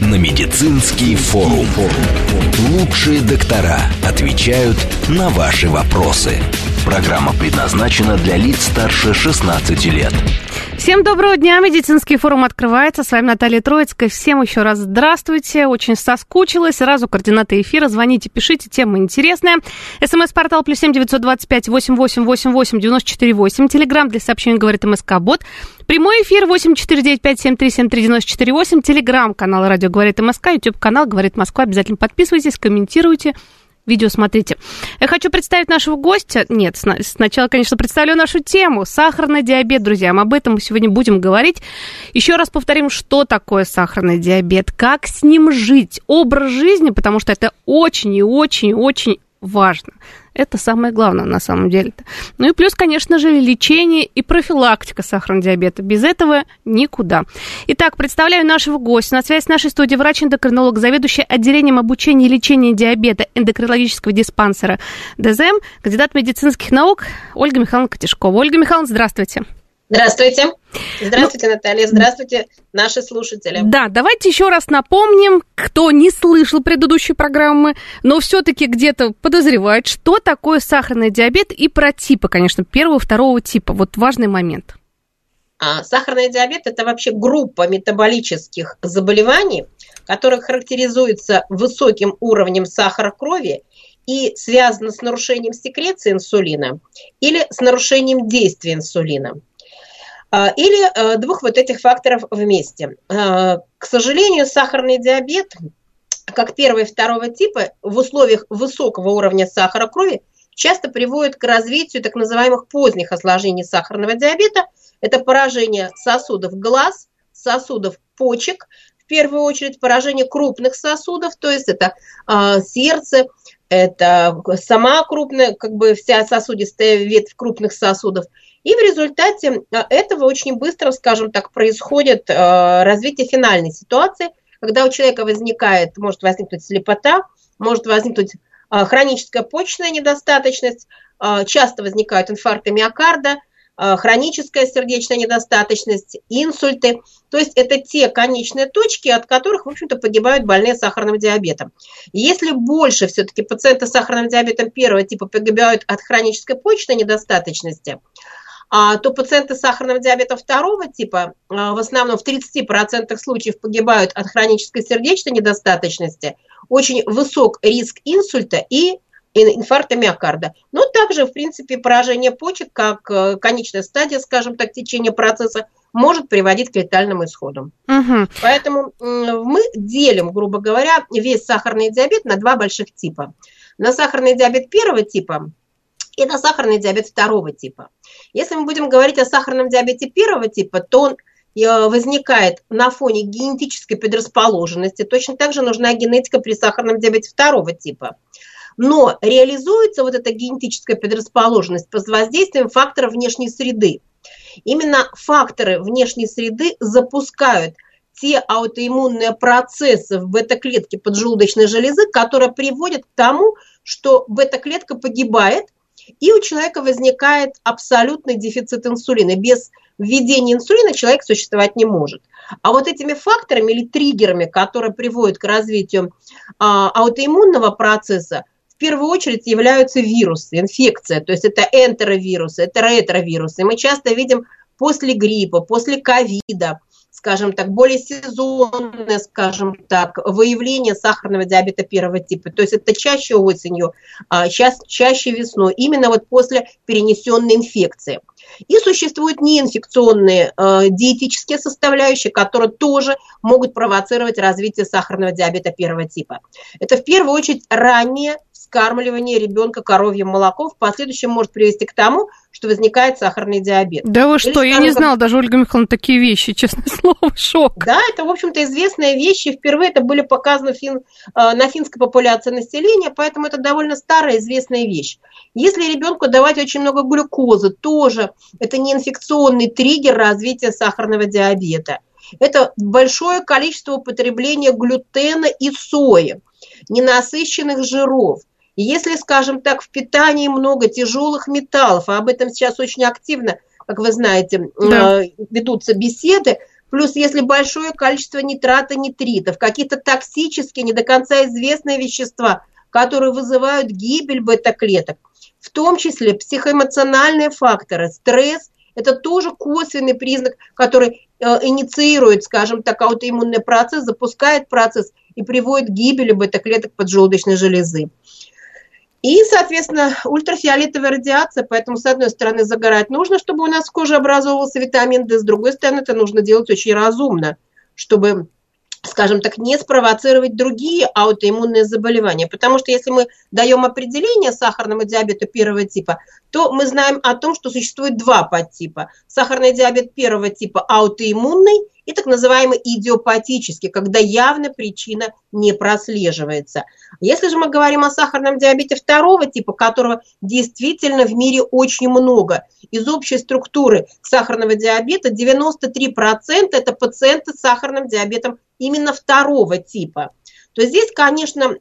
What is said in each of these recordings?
на медицинский форум. Лучшие доктора отвечают на ваши вопросы. Программа предназначена для лиц старше 16 лет. Всем доброго дня. Медицинский форум открывается. С вами Наталья Троицкая. Всем еще раз здравствуйте. Очень соскучилась. Сразу координаты эфира. Звоните, пишите. Тема интересная. СМС-портал плюс семь девятьсот двадцать пять восемь восемь восемь восемь девяносто четыре восемь. Телеграмм для сообщений говорит МСК Бот. Прямой эфир восемь четыре девять пять семь три семь три девяносто четыре восемь. Телеграмм канал Радио говорит МСК. Ютуб канал говорит Москва. Обязательно подписывайтесь, комментируйте видео смотрите. Я хочу представить нашего гостя. Нет, сначала, конечно, представлю нашу тему. Сахарный диабет, друзья. Мы об этом сегодня будем говорить. Еще раз повторим, что такое сахарный диабет, как с ним жить, образ жизни, потому что это очень и очень и очень важно. Это самое главное на самом деле-то. Ну и плюс, конечно же, лечение и профилактика сахарного диабета. Без этого никуда. Итак, представляю нашего гостя. На связи с нашей студией врач-эндокринолог, заведующий отделением обучения и лечения диабета эндокринологического диспансера ДЗМ, кандидат медицинских наук Ольга Михайловна Котешкова. Ольга Михайловна, здравствуйте. Здравствуйте. Здравствуйте, ну, Наталья. Здравствуйте, наши слушатели. Да, давайте еще раз напомним, кто не слышал предыдущей программы, но все-таки где-то подозревает, что такое сахарный диабет и про типы, конечно, первого, второго типа. Вот важный момент. А, сахарный диабет – это вообще группа метаболических заболеваний, которая характеризуется высоким уровнем сахара крови и связана с нарушением секреции инсулина или с нарушением действия инсулина. А, или э, двух вот этих факторов вместе. А, к сожалению, сахарный диабет, как первого и второго типа, в условиях высокого уровня сахара крови часто приводит к развитию так называемых поздних осложнений сахарного диабета. Это поражение сосудов глаз, сосудов почек, в первую очередь поражение крупных сосудов, то есть это э, сердце, это сама крупная, как бы вся сосудистая ветвь крупных сосудов – и в результате а, этого очень быстро, скажем так, происходит а, развитие финальной ситуации, когда у человека возникает, может возникнуть слепота, может возникнуть а, хроническая почечная недостаточность, часто возникают инфаркты миокарда, хроническая сердечная недостаточность, инсульты. То есть это те конечные точки, от которых, в общем-то, погибают больные сахарным диабетом. Если больше все-таки пациенты с сахарным диабетом первого типа погибают от хронической почечной недостаточности, то пациенты с сахарным диабетом второго типа а, в основном в 30% случаев погибают от хронической сердечной недостаточности, очень высок риск инсульта и инфаркта миокарда. Но также, в принципе, поражение почек, как э, конечная стадия, скажем так, течения процесса, может приводить к летальным исходам. Угу. Поэтому мы делим, грубо говоря, весь сахарный диабет на два больших типа. На сахарный диабет первого типа и на сахарный диабет второго типа. Если мы будем говорить о сахарном диабете первого типа, то он э, возникает на фоне генетической предрасположенности. Точно так же нужна генетика при сахарном диабете второго типа. Но реализуется вот эта генетическая предрасположенность под воздействием факторов внешней среды. Именно факторы внешней среды запускают те аутоиммунные процессы в бета-клетке поджелудочной железы, которые приводят к тому, что бета-клетка погибает – и у человека возникает абсолютный дефицит инсулина. Без введения инсулина человек существовать не может. А вот этими факторами или триггерами, которые приводят к развитию а, аутоиммунного процесса, в первую очередь являются вирусы, инфекция. То есть это энтеровирусы, это ретровирусы. Мы часто видим после гриппа, после ковида, скажем так, более сезонное, скажем так, выявление сахарного диабета первого типа. То есть это чаще осенью, а ча чаще весной, именно вот после перенесенной инфекции. И существуют неинфекционные э, диетические составляющие, которые тоже могут провоцировать развитие сахарного диабета первого типа. Это в первую очередь раннее вскармливание ребенка коровьим молоком в последующем может привести к тому, что возникает сахарный диабет. Да вы что, Или, я не знала даже, Ольга Михайловна, такие вещи, честное слово, шок. Да, это, в общем-то, известные вещи. Впервые это были показаны фин, э, на финской популяции населения, поэтому это довольно старая известная вещь. Если ребенку давать очень много глюкозы, тоже что это не инфекционный триггер развития сахарного диабета. Это большое количество употребления глютена и сои, ненасыщенных жиров. Если, скажем так, в питании много тяжелых металлов, а об этом сейчас очень активно, как вы знаете, да. Э, ведутся беседы, Плюс, если большое количество нитрата, нитритов, какие-то токсические, не до конца известные вещества, которые вызывают гибель бета-клеток, в том числе психоэмоциональные факторы, стресс, это тоже косвенный признак, который э, инициирует, скажем так, аутоиммунный процесс, запускает процесс и приводит к гибели бета-клеток поджелудочной железы. И, соответственно, ультрафиолетовая радиация, поэтому, с одной стороны, загорать нужно, чтобы у нас в коже образовывался витамин D, с другой стороны, это нужно делать очень разумно, чтобы скажем так, не спровоцировать другие аутоиммунные заболевания. Потому что если мы даем определение сахарному диабету первого типа, то мы знаем о том, что существует два подтипа. Сахарный диабет первого типа аутоиммунный и так называемый идиопатический, когда явно причина не прослеживается. Если же мы говорим о сахарном диабете второго типа, которого действительно в мире очень много, из общей структуры сахарного диабета 93% это пациенты с сахарным диабетом именно второго типа. То здесь, конечно,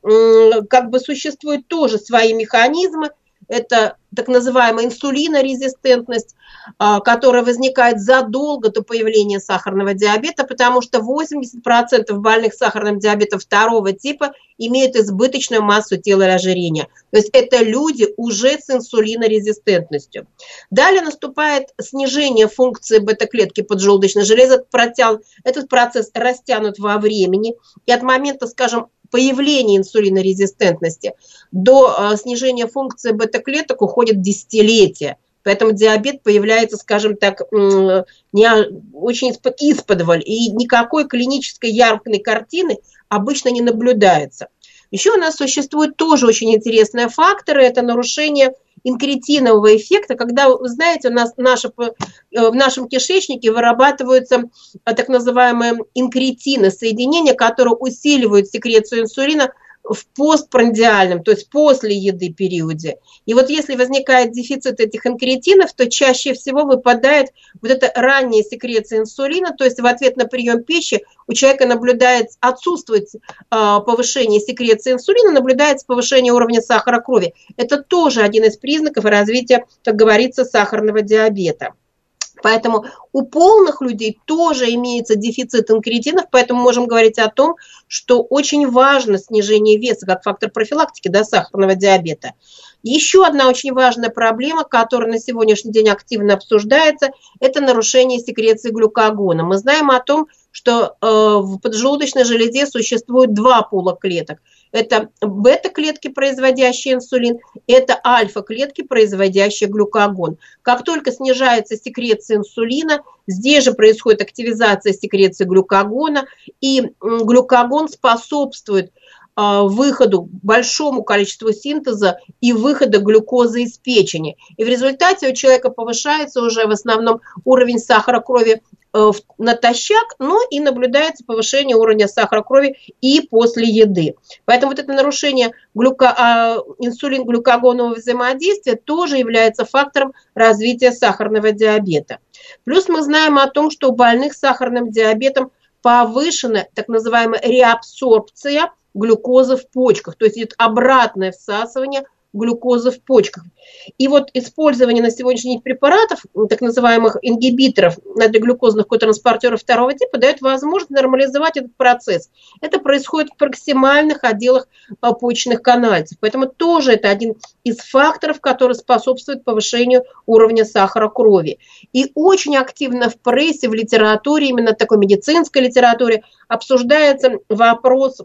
как бы существуют тоже свои механизмы, это так называемая инсулинорезистентность, а, которая возникает задолго до появления сахарного диабета, потому что 80% больных сахарным диабетом второго типа имеют избыточную массу тела и ожирения. То есть это люди уже с инсулинорезистентностью. Далее наступает снижение функции бета-клетки поджелудочной железы. Этот, процесс растянут во времени. И от момента, скажем, появления инсулинорезистентности до э, снижения функции бета-клеток уходит десятилетия. Поэтому диабет появляется, скажем так, не, очень из-под, исподволь, и никакой клинической яркой картины обычно не наблюдается. Еще у нас существуют тоже очень интересные факторы, это нарушение инкретинового эффекта, когда, знаете, у нас наши, э, в нашем кишечнике вырабатываются э, так называемые инкретины, соединения, которые усиливают секрецию инсулина в постпрандиальном, то есть после еды периоде. И вот если возникает дефицит этих инкретинов, то чаще всего выпадает вот эта ранняя секреция инсулина, то есть в ответ на прием пищи у человека наблюдается, отсутствует э, повышение секреции инсулина, наблюдается повышение уровня сахара крови. Это тоже один из признаков развития, как говорится, сахарного диабета. Поэтому у полных людей тоже имеется дефицит инкретинов, поэтому можем говорить о том, что очень важно снижение веса как фактор профилактики до сахарного диабета. Еще одна очень важная проблема, которая на сегодняшний день активно обсуждается, это нарушение секреции глюкогона. Мы знаем о том, что э, в поджелудочной железе существует два пула клеток. Это бета-клетки, производящие инсулин, это альфа-клетки, производящие глюкогон. Как только снижается секреция инсулина, здесь же происходит активизация секреции глюкогона, и глюкогон способствует а, выходу, большому количеству синтеза и выхода глюкозы из печени. И в результате у человека повышается уже в основном уровень сахара крови натощак, но и наблюдается повышение уровня сахара крови и после еды. Поэтому вот это нарушение глюка, инсулин-глюкогонового взаимодействия тоже является фактором развития сахарного диабета. Плюс мы знаем о том, что у больных с сахарным диабетом повышена так называемая реабсорбция глюкозы в почках, то есть идет обратное всасывание глюкозы в почках. И вот использование на сегодняшний день препаратов, так называемых ингибиторов надлеглюкозных котранспортеров второго типа, дает возможность нормализовать этот процесс. Это происходит в проксимальных отделах почечных канальцев. Поэтому тоже это один из факторов, который способствует повышению уровня сахара крови. И очень активно в прессе, в литературе, именно такой медицинской литературе, обсуждается вопрос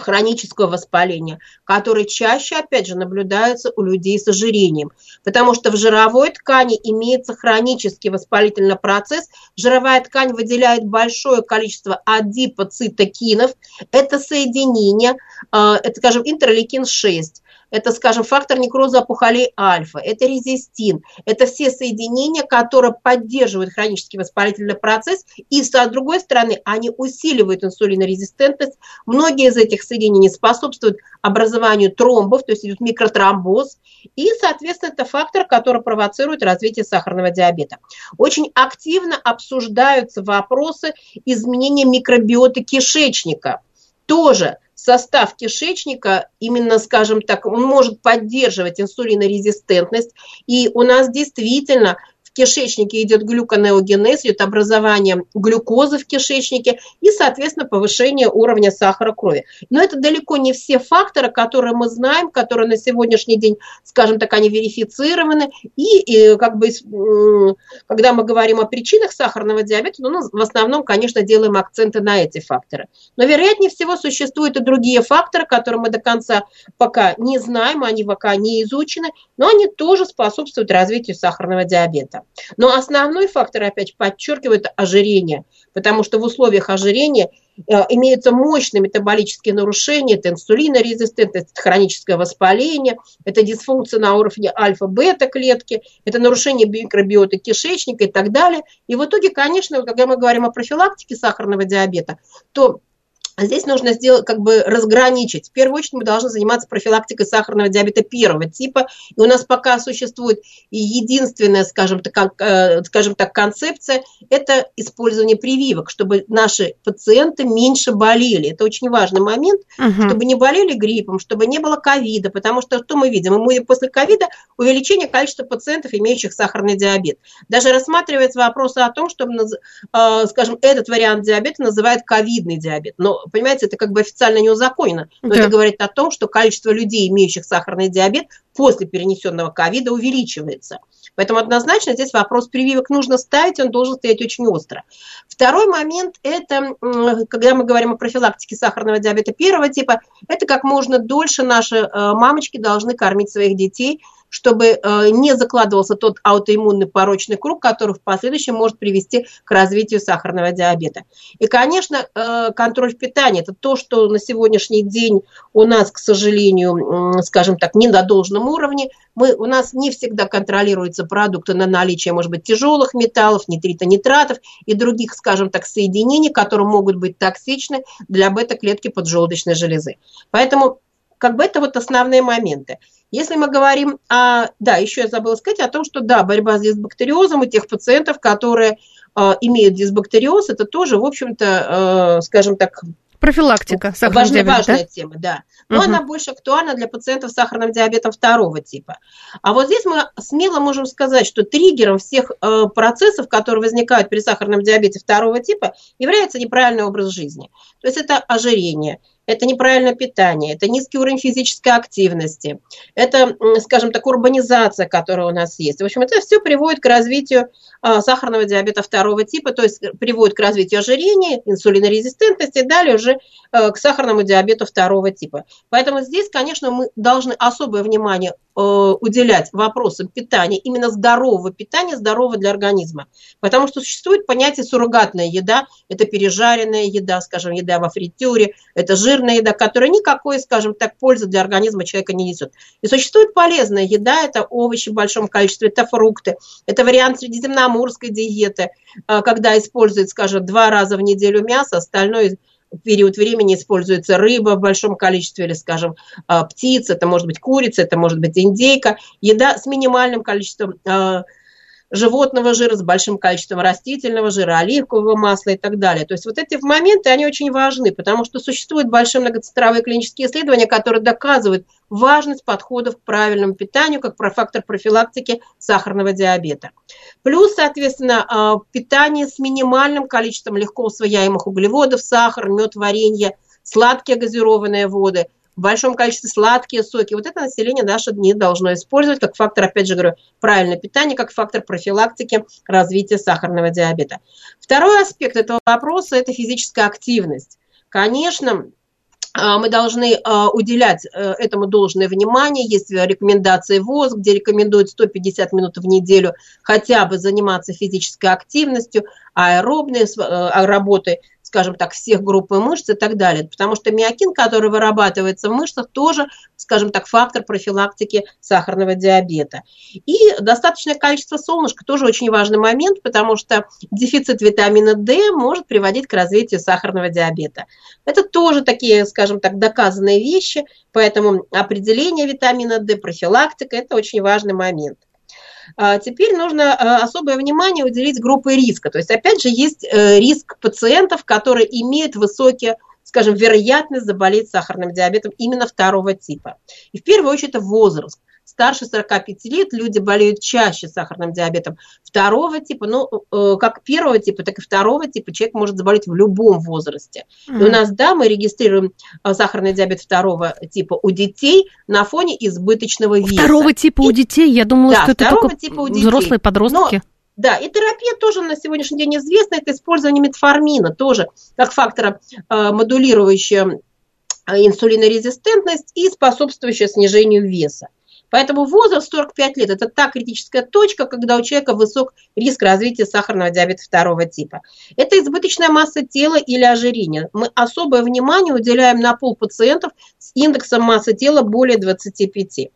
хронического воспаления, который чаще, опять же, наблюдается у людей с ожирением. Потому что в жировой ткани имеется хронический воспалительный процесс. Жировая ткань выделяет большое количество адипоцитокинов. Это соединение, э, это, скажем, интерлейкин-6 это, скажем, фактор некроза опухолей альфа, это резистин, это все соединения, которые поддерживают хронический воспалительный процесс, и, с другой стороны, они усиливают инсулинорезистентность. Многие из этих соединений способствуют образованию тромбов, то есть идет микротромбоз, и, соответственно, это фактор, который провоцирует развитие сахарного диабета. Очень активно обсуждаются вопросы изменения микробиоты кишечника. Тоже состав кишечника, именно, скажем так, он может поддерживать инсулинорезистентность. И у нас действительно в кишечнике идет глюконеогенез, идет образование глюкозы в кишечнике и, соответственно, повышение уровня сахара крови. Но это далеко не все факторы, которые мы знаем, которые на сегодняшний день, скажем так, они верифицированы. И, и как бы, когда мы говорим о причинах сахарного диабета, ну, в основном, конечно, делаем акценты на эти факторы. Но, вероятнее всего, существуют и другие факторы, которые мы до конца пока не знаем, они пока не изучены, но они тоже способствуют развитию сахарного диабета. Но основной фактор, опять подчеркивает ожирение, потому что в условиях ожирения э, имеются мощные метаболические нарушения, это инсулинорезистентность, это хроническое воспаление, это дисфункция на уровне альфа-бета клетки, это нарушение микробиоты кишечника и так далее. И в итоге, конечно, когда мы говорим о профилактике сахарного диабета, то здесь нужно сделать, как бы разграничить. В первую очередь мы должны заниматься профилактикой сахарного диабета первого типа. И у нас пока существует единственная, скажем так, э, скажем так, концепция – это использование прививок, чтобы наши пациенты меньше болели. Это очень важный момент, угу. чтобы не болели гриппом, чтобы не было ковида, потому что что мы видим? Мы видим после ковида увеличение количества пациентов, имеющих сахарный диабет. Даже рассматривается вопрос о том, чтобы, э, скажем, этот вариант диабета называют ковидный диабет. Но понимаете, это как бы официально не узаконено, но да. это говорит о том, что количество людей, имеющих сахарный диабет, после перенесенного ковида увеличивается. Поэтому однозначно здесь вопрос прививок нужно ставить, он должен стоять очень остро. Второй момент – это, когда мы говорим о профилактике сахарного диабета первого типа, это как можно дольше наши э, мамочки должны кормить своих детей – чтобы э, не закладывался тот аутоиммунный порочный круг, который в последующем может привести к развитию сахарного диабета. И, конечно, э, контроль питания – это то, что на сегодняшний день у нас, к сожалению, скажем так, не на уровне. Мы, у нас не всегда контролируются продукты на наличие, может быть, тяжелых металлов, нитрита, нитратов и других, скажем так, соединений, которые могут быть токсичны для бета-клетки поджелудочной железы. Поэтому как бы это вот основные моменты. Если мы говорим о, да, еще я забыла сказать о том, что да, борьба с дисбактериозом у тех пациентов, которые э, имеют дисбактериоз, это тоже, в общем-то, э, скажем так, Профилактика сахарного важная, диабета, важная да? тема, да. Но угу. она больше актуальна для пациентов с сахарным диабетом второго типа. А вот здесь мы смело можем сказать, что триггером всех э, процессов, которые возникают при сахарном диабете второго типа, является неправильный образ жизни. То есть это ожирение, это неправильное питание, это низкий уровень физической активности, это, скажем так, урбанизация, которая у нас есть. В общем, это все приводит к развитию а, сахарного диабета второго типа, то есть приводит к развитию ожирения, инсулинорезистентности, и далее уже э, к сахарному диабету второго типа. Поэтому здесь, конечно, мы должны особое внимание э, уделять вопросам питания, именно здорового питания, здорового для организма. Потому что существует понятие суррогатная еда, это пережаренная еда, скажем, еда во фритюре, это жирная еда, которая никакой, скажем так, пользы для организма человека не несет. И существует полезная еда, это овощи в большом количестве, это фрукты, это вариант средиземноморского амурской диеты, а, когда используют, скажем, два раза в неделю мясо, остальное период времени используется рыба в большом количестве или, скажем, а, птица, это может быть курица, это может быть индейка, еда с минимальным количеством а, животного жира, с большим количеством растительного жира, оливкового масла и так далее. То есть вот эти моменты, они очень важны, потому что существуют большие многоцентровые клинические исследования, которые доказывают важность подходов к правильному питанию как фактор профилактики сахарного диабета. Плюс, соответственно, а, питание с минимальным количеством легко усвояемых углеводов, сахар, мед, варенье, сладкие газированные воды – в большом количестве сладкие соки. Вот это население наше не должно использовать как фактор, опять же говорю, правильное питание, как фактор профилактики развития сахарного диабета. Второй аспект этого вопроса – это физическая активность. Конечно, мы должны а, уделять э, этому должное внимание. Есть рекомендации ВОЗ, где рекомендуют 150 минут в неделю хотя бы заниматься физической активностью, аэробной э, работой скажем так, всех групп мышц и так далее. Потому что миокин, который вырабатывается в мышцах, тоже, скажем так, фактор профилактики сахарного диабета. И достаточное количество солнышка тоже очень важный момент, потому что дефицит витамина D может приводить к развитию сахарного диабета. Это тоже такие, скажем так, доказанные вещи, поэтому определение витамина D, профилактика – это очень важный момент. А, теперь нужно а, особое внимание уделить группе риска. То есть, опять же, есть э, риск пациентов, которые имеют высокие скажем, вероятность заболеть сахарным диабетом именно второго типа. И в первую очередь это возраст старше 45 лет люди болеют чаще сахарным диабетом второго типа, ну, э, как первого типа, так и второго типа человек может заболеть в любом возрасте. Mm-hmm. И у нас, да, мы регистрируем э, сахарный диабет второго типа у детей на фоне избыточного веса. Второго типа и, у детей? Я думала, да, что это только типа у детей. взрослые подростки. Но, да, и терапия тоже на сегодняшний день известна, это использование метформина тоже как фактора э, модулирующего инсулинорезистентность и способствующая снижению веса. Поэтому возраст 45 лет – это та критическая точка, когда у человека высок риск развития сахарного диабета второго типа. Это избыточная масса тела или ожирение. Мы особое внимание уделяем на пол пациентов с индексом массы тела более 25.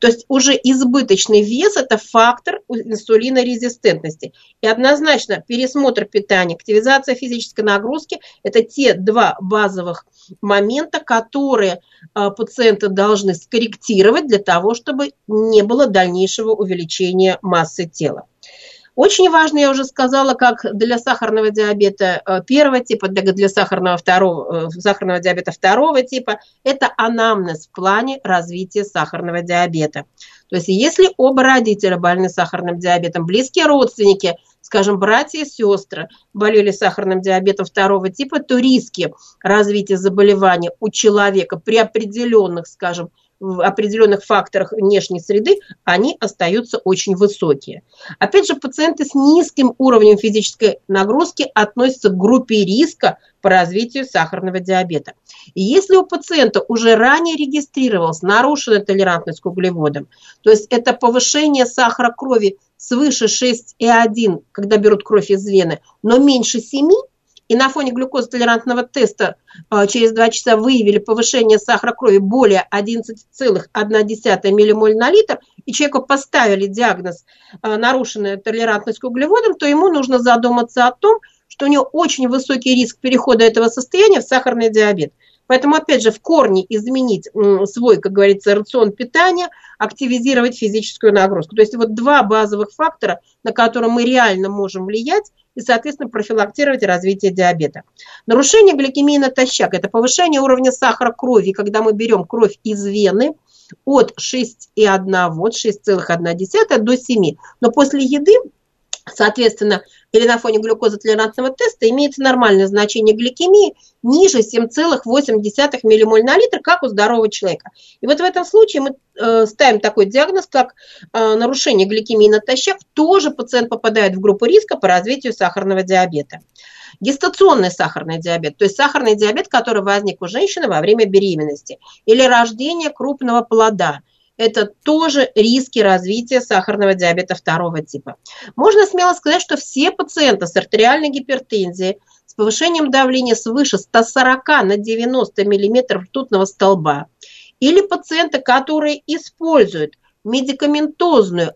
То есть уже избыточный вес – это фактор инсулинорезистентности. И однозначно пересмотр питания, активизация физической нагрузки – это те два базовых момента, которые а, пациенты должны скорректировать для того, чтобы не было дальнейшего увеличения массы тела. Очень важно, я уже сказала, как для сахарного диабета э, первого типа, для, сахарного, второго, э, сахарного диабета второго типа, это анамнез в плане развития сахарного диабета. То есть если оба родителя больны сахарным диабетом, близкие родственники, скажем, братья и сестры болели сахарным диабетом второго типа, то риски развития заболевания у человека при определенных, скажем, в определенных факторах внешней среды, они остаются очень высокие. Опять же, пациенты с низким уровнем физической нагрузки относятся к группе риска по развитию сахарного диабета. И если у пациента уже ранее регистрировалась нарушенная толерантность к углеводам, то есть это повышение сахара крови свыше 6,1, когда берут кровь из вены, но меньше 7, и на фоне глюкозотолерантного теста а, через 2 часа выявили повышение сахара крови более 11,1 миллимоль на литр, и человеку поставили диагноз а, нарушенная толерантность к углеводам, то ему нужно задуматься о том, что у него очень высокий риск перехода этого состояния в сахарный диабет. Поэтому, опять же, в корне изменить свой, как говорится, рацион питания, активизировать физическую нагрузку. То есть вот два базовых фактора, на которые мы реально можем влиять, и, соответственно, профилактировать развитие диабета. Нарушение гликемии натощак – это повышение уровня сахара крови, когда мы берем кровь из вены от 6,1, вот 6,1 до 7. Но после еды Соответственно, или на фоне глюкозотолерантного теста имеется нормальное значение гликемии ниже 7,8 миллимоль на литр, как у здорового человека. И вот в этом случае мы э, ставим такой диагноз, как э, нарушение гликемии натощак. Тоже пациент попадает в группу риска по развитию сахарного диабета. Гестационный сахарный диабет, то есть сахарный диабет, который возник у женщины во время беременности или рождения крупного плода – это тоже риски развития сахарного диабета второго типа. Можно смело сказать, что все пациенты с артериальной гипертензией, с повышением давления свыше 140 на 90 мм ртутного столба, или пациенты, которые используют медикаментозную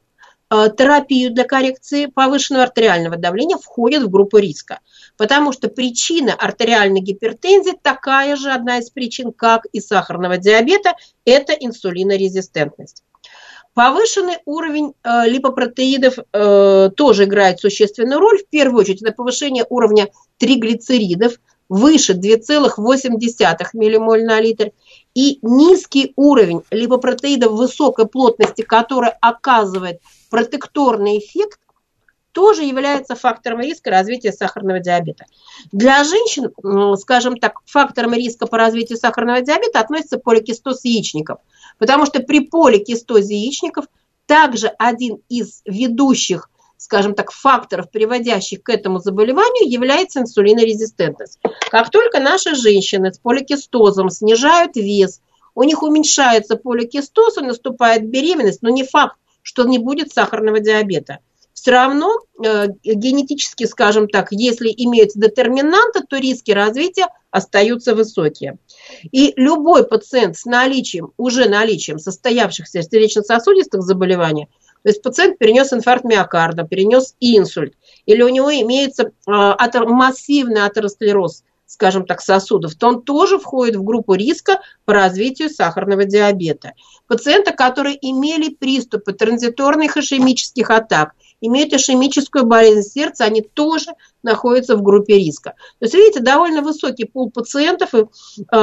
э, терапию для коррекции повышенного артериального давления, входят в группу риска потому что причина артериальной гипертензии такая же одна из причин, как и сахарного диабета, это инсулинорезистентность. Повышенный уровень э, липопротеидов э, тоже играет существенную роль. В первую очередь это повышение уровня триглицеридов выше 2,8 миллимоль на литр и низкий уровень липопротеидов высокой плотности, который оказывает протекторный эффект, тоже является фактором риска развития сахарного диабета. Для женщин, скажем так, фактором риска по развитию сахарного диабета относится поликистоз яичников, потому что при поликистозе яичников также один из ведущих скажем так, факторов, приводящих к этому заболеванию, является инсулинорезистентность. Как только наши женщины с поликистозом снижают вес, у них уменьшается поликистоз, наступает беременность, но не факт, что не будет сахарного диабета. Все равно э, генетически, скажем так, если имеются детерминанты, то риски развития остаются высокие. И любой пациент с наличием, уже наличием состоявшихся сердечно-сосудистых заболеваний, то есть пациент перенес инфаркт миокарда, перенес инсульт, или у него имеется э, массивный атеросклероз, скажем так, сосудов, то он тоже входит в группу риска по развитию сахарного диабета. Пациенты, которые имели приступы транзиторных ишемических атак, имеют ишемическую болезнь сердца, они тоже находятся в группе риска. То есть, видите, довольно высокий пул пациентов, э,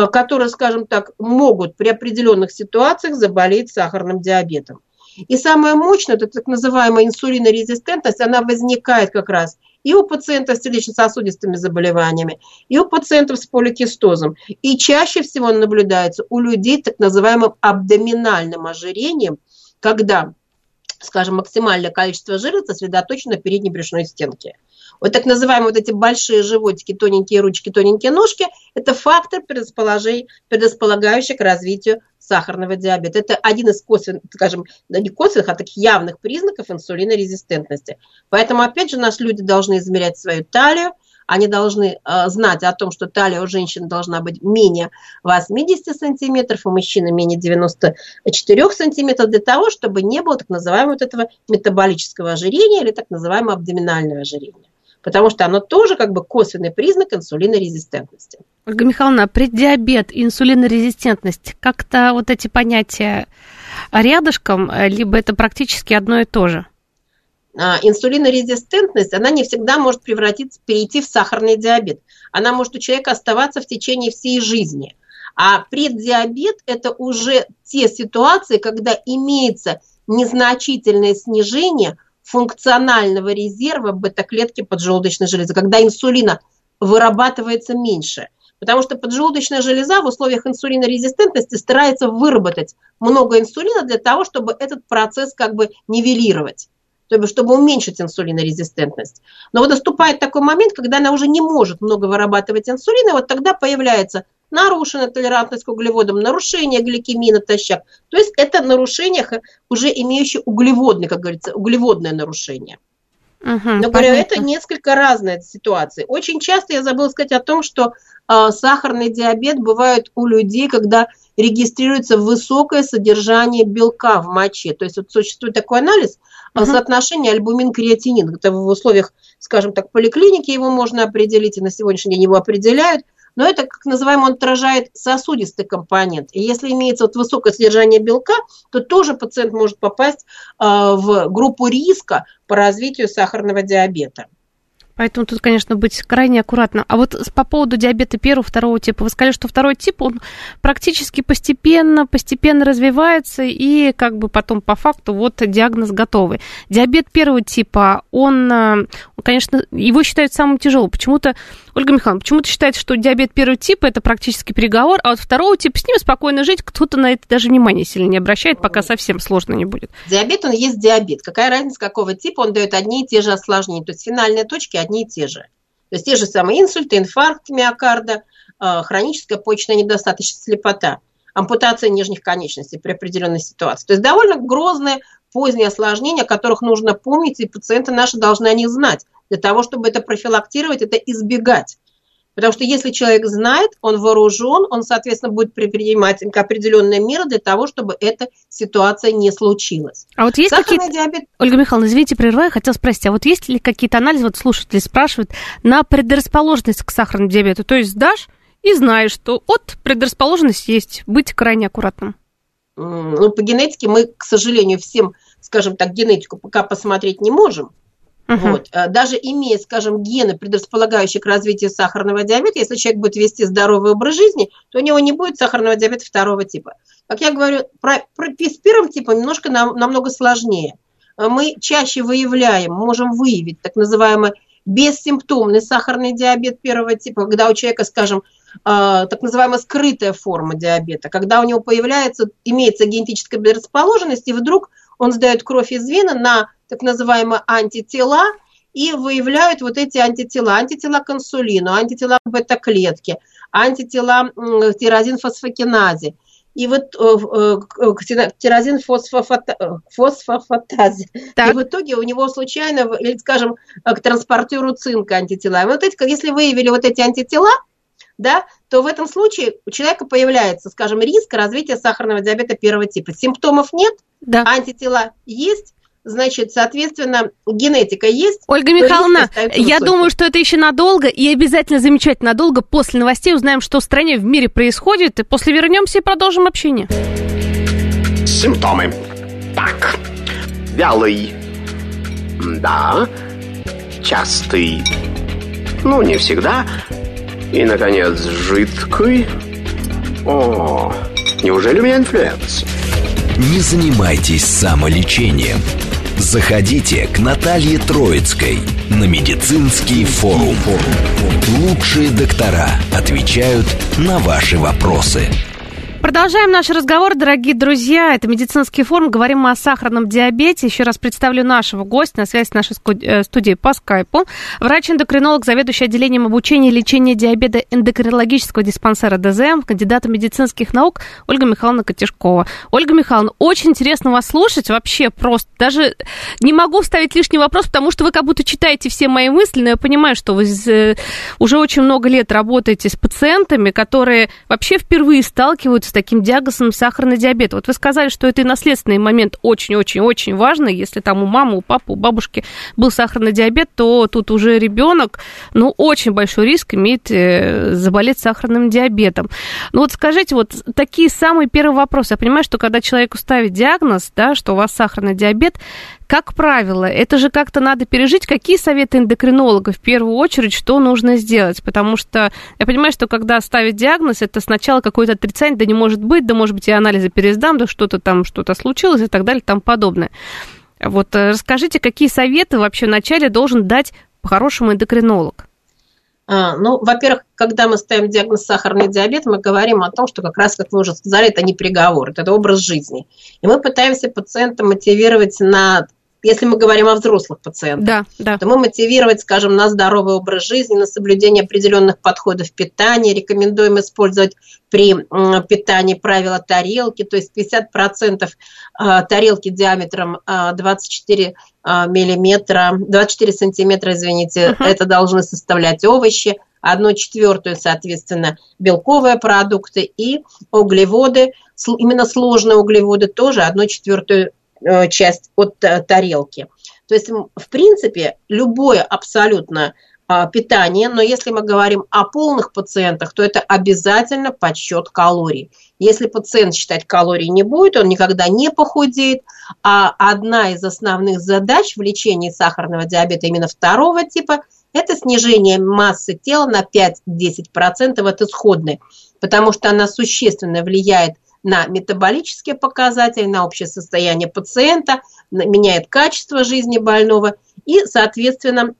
которые, скажем так, могут при определенных ситуациях заболеть сахарным диабетом. И самое мощное, это так называемая инсулинорезистентность, она возникает как раз и у пациентов с сердечно-сосудистыми заболеваниями, и у пациентов с поликистозом. И чаще всего наблюдается у людей так называемым абдоминальным ожирением, когда, скажем, максимальное количество жира сосредоточено на передней брюшной стенке. Вот так называемые вот эти большие животики, тоненькие ручки, тоненькие ножки – это фактор, предрасполагающий к развитию сахарного диабета. Это один из косвенных, скажем, не косвенных, а таких явных признаков инсулинорезистентности. Поэтому, опять же, наши люди должны измерять свою талию, они должны э, знать о том, что талия у женщин должна быть менее 80 сантиметров, у мужчины менее 94 сантиметров, для того, чтобы не было так называемого вот этого метаболического ожирения или так называемого абдоминального ожирения потому что оно тоже как бы косвенный признак инсулинорезистентности. Ольга Михайловна, преддиабет и инсулинорезистентность, как-то вот эти понятия рядышком, либо это практически одно и то же? А, инсулинорезистентность, она не всегда может превратиться, перейти в сахарный диабет. Она может у человека оставаться в течение всей жизни. А преддиабет – это уже те ситуации, когда имеется незначительное снижение – функционального резерва бета-клетки поджелудочной железы, когда инсулина вырабатывается меньше. Потому что поджелудочная железа в условиях инсулинорезистентности старается выработать много инсулина для того, чтобы этот процесс как бы нивелировать то есть чтобы уменьшить инсулинорезистентность. Но вот наступает такой момент, когда она уже не может много вырабатывать инсулина, вот тогда появляется нарушена толерантность к углеводам, нарушение гликемии натощак. То есть это нарушение, уже имеющее углеводный, как говорится, углеводное нарушение. Угу, Но говорю, это несколько разные ситуации. Очень часто я забыла сказать о том, что э, сахарный диабет бывает у людей, когда регистрируется высокое содержание белка в моче. То есть вот существует такой анализ угу. соотношения альбумин-креатинин. Это в условиях, скажем так, поликлиники его можно определить, и на сегодняшний день его определяют – но это, как называемо, он отражает сосудистый компонент. И если имеется вот высокое содержание белка, то тоже пациент может попасть а, в группу риска по развитию сахарного диабета. Поэтому тут, конечно, быть крайне аккуратно. А вот по поводу диабета первого, второго типа, вы сказали, что второй тип, он практически постепенно, постепенно развивается, и как бы потом по факту вот диагноз готовый. Диабет первого типа, он, э, конечно, его считают самым тяжелым. Почему-то, Ольга Михайловна, почему-то считается, что диабет первого типа это практически приговор, а вот второго типа с ним спокойно жить, кто-то на это даже внимания сильно не обращает, пока совсем сложно не будет. Диабет, он есть диабет. Какая разница, какого типа, он дает одни и те же осложнения. То есть финальные точки одни одни и те же. То есть те же самые инсульты, инфаркт миокарда, а, хроническая почечная недостаточность, слепота, ампутация нижних конечностей при определенной ситуации. То есть довольно грозные поздние осложнения, о которых нужно помнить, и пациенты наши должны о них знать, для того, чтобы это профилактировать, это избегать. Потому что если человек знает, он вооружен, он, соответственно, будет предпринимать определенные меры для того, чтобы эта ситуация не случилась. А вот есть какие-то... диабет... Ольга Михайловна, извините, прерываю, хотел спросить, а вот есть ли какие-то анализы, вот слушатели спрашивают, на предрасположенность к сахарному диабету? То есть сдашь и знаешь, что от предрасположенность есть, быть крайне аккуратным. Ну, по генетике мы, к сожалению, всем, скажем так, генетику пока посмотреть не можем. Uh-huh. Вот. Э, даже имея, скажем, гены, предрасполагающие к развитию сахарного диабета, если человек будет вести здоровый образ жизни, то у него не будет сахарного диабета второго типа. Как я говорю, про, про, с первым типом немножко нам, намного сложнее. Э, мы чаще выявляем, можем выявить так называемый бессимптомный сахарный диабет первого типа, когда у человека, скажем, так называемая скрытая форма диабета, когда у него появляется, имеется генетическая предрасположенность, и вдруг он сдает кровь из вены на так называемые антитела и выявляют вот эти антитела, антитела к инсулину, антитела к бета-клетке, антитела к тирозинфосфокиназе. и вот тирозин фосфофатазе. И в итоге у него случайно, скажем, к транспортеру цинка антитела. И вот эти, если выявили вот эти антитела, да, то в этом случае у человека появляется, скажем, риск развития сахарного диабета первого типа. Симптомов нет, да. антитела есть, значит, соответственно, генетика есть. Ольга Михайловна, я думаю, что это еще надолго, и обязательно замечать надолго. После новостей узнаем, что в стране, в мире происходит, и после вернемся и продолжим общение. Симптомы. Так, вялый. Да. Частый. Ну, не всегда. И, наконец, жидкий. О, неужели у меня инфлюэнца? Не занимайтесь самолечением. Заходите к Наталье Троицкой на медицинский форум. Лучшие доктора отвечают на ваши вопросы. Продолжаем наш разговор, дорогие друзья. Это медицинский форум. Говорим мы о сахарном диабете. Еще раз представлю нашего гостя на связи с нашей э, студией по скайпу. Врач-эндокринолог, заведующий отделением обучения и лечения диабета эндокринологического диспансера ДЗМ, кандидата медицинских наук Ольга Михайловна Котяшкова. Ольга Михайловна, очень интересно вас слушать. Вообще просто даже не могу вставить лишний вопрос, потому что вы как будто читаете все мои мысли, но я понимаю, что вы э, уже очень много лет работаете с пациентами, которые вообще впервые сталкиваются с таким диагнозом сахарный диабет. Вот вы сказали, что это и наследственный момент очень-очень-очень важный. Если там у мамы, у папы, у бабушки был сахарный диабет, то тут уже ребенок, ну, очень большой риск имеет э, заболеть сахарным диабетом. Ну вот скажите, вот такие самые первые вопросы. Я понимаю, что когда человеку ставят диагноз, да, что у вас сахарный диабет, как правило, это же как-то надо пережить. Какие советы эндокринолога в первую очередь, что нужно сделать? Потому что я понимаю, что когда ставят диагноз, это сначала какое-то отрицание, да не может быть, да может быть и анализы пересдам, да что-то там, что-то случилось и так далее, тому подобное. Вот э, расскажите, какие советы вообще вначале должен дать по-хорошему эндокринолог? А, ну, во-первых, когда мы ставим диагноз сахарный диабет, мы говорим о том, что как раз, как вы уже сказали, это не приговор, это образ жизни. И мы пытаемся пациента мотивировать на если мы говорим о взрослых пациентах, да, да. то мы мотивировать, скажем, на здоровый образ жизни, на соблюдение определенных подходов питания, рекомендуем использовать при питании правила тарелки, то есть 50% а, тарелки диаметром 24 а, а, миллиметра, 24 сантиметра, извините, uh-huh. это должны составлять овощи, одну четвертую, соответственно, белковые продукты и углеводы, именно сложные углеводы тоже одну четвертую часть от э, тарелки. То есть, в принципе, любое абсолютно а, питание, но если мы говорим о полных пациентах, то это обязательно подсчет калорий. Если пациент считать калорий не будет, он никогда не похудеет, а одна из основных задач в лечении сахарного диабета именно второго типа – это снижение массы тела на 5-10% от исходной, потому что она существенно влияет на метаболические показатели, на общее состояние пациента, меняет качество жизни больного и, соответственно,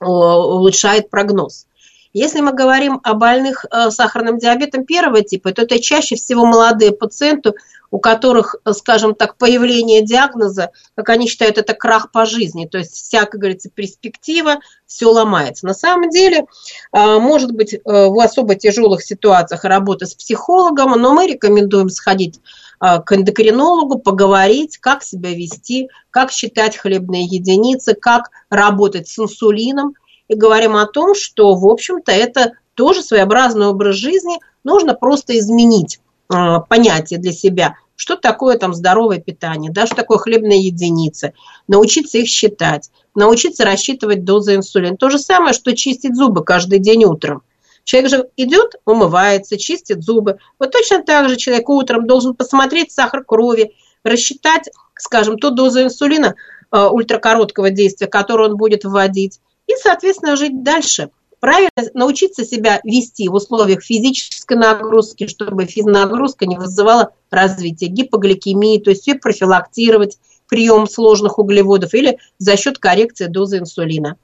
улучшает прогноз. Если мы говорим о больных э, сахарным диабетом первого типа, то это чаще всего молодые пациенты, у которых, скажем так, появление диагноза, как они считают, это крах по жизни, то есть вся, как говорится, перспектива, все ломается. На самом деле, э, может быть, э, в особо тяжелых ситуациях работа с психологом, но мы рекомендуем сходить к эндокринологу, поговорить, как себя вести, как считать хлебные единицы, как работать с инсулином, и говорим о том, что, в общем-то, это тоже своеобразный образ жизни, нужно просто изменить э, понятие для себя, что такое там здоровое питание, да, что такое хлебная единица, научиться их считать, научиться рассчитывать дозы инсулина. То же самое, что чистить зубы каждый день утром. Человек же идет, умывается, чистит зубы. Вот точно так же человек утром должен посмотреть сахар крови, рассчитать, скажем, ту дозу инсулина э, ультракороткого действия, которую он будет вводить, и, соответственно, жить дальше. Правильно научиться себя вести в условиях физической нагрузки, чтобы физнагрузка не вызывала развития гипогликемии, то есть ее профилактировать прием сложных углеводов или за счет коррекции дозы инсулина.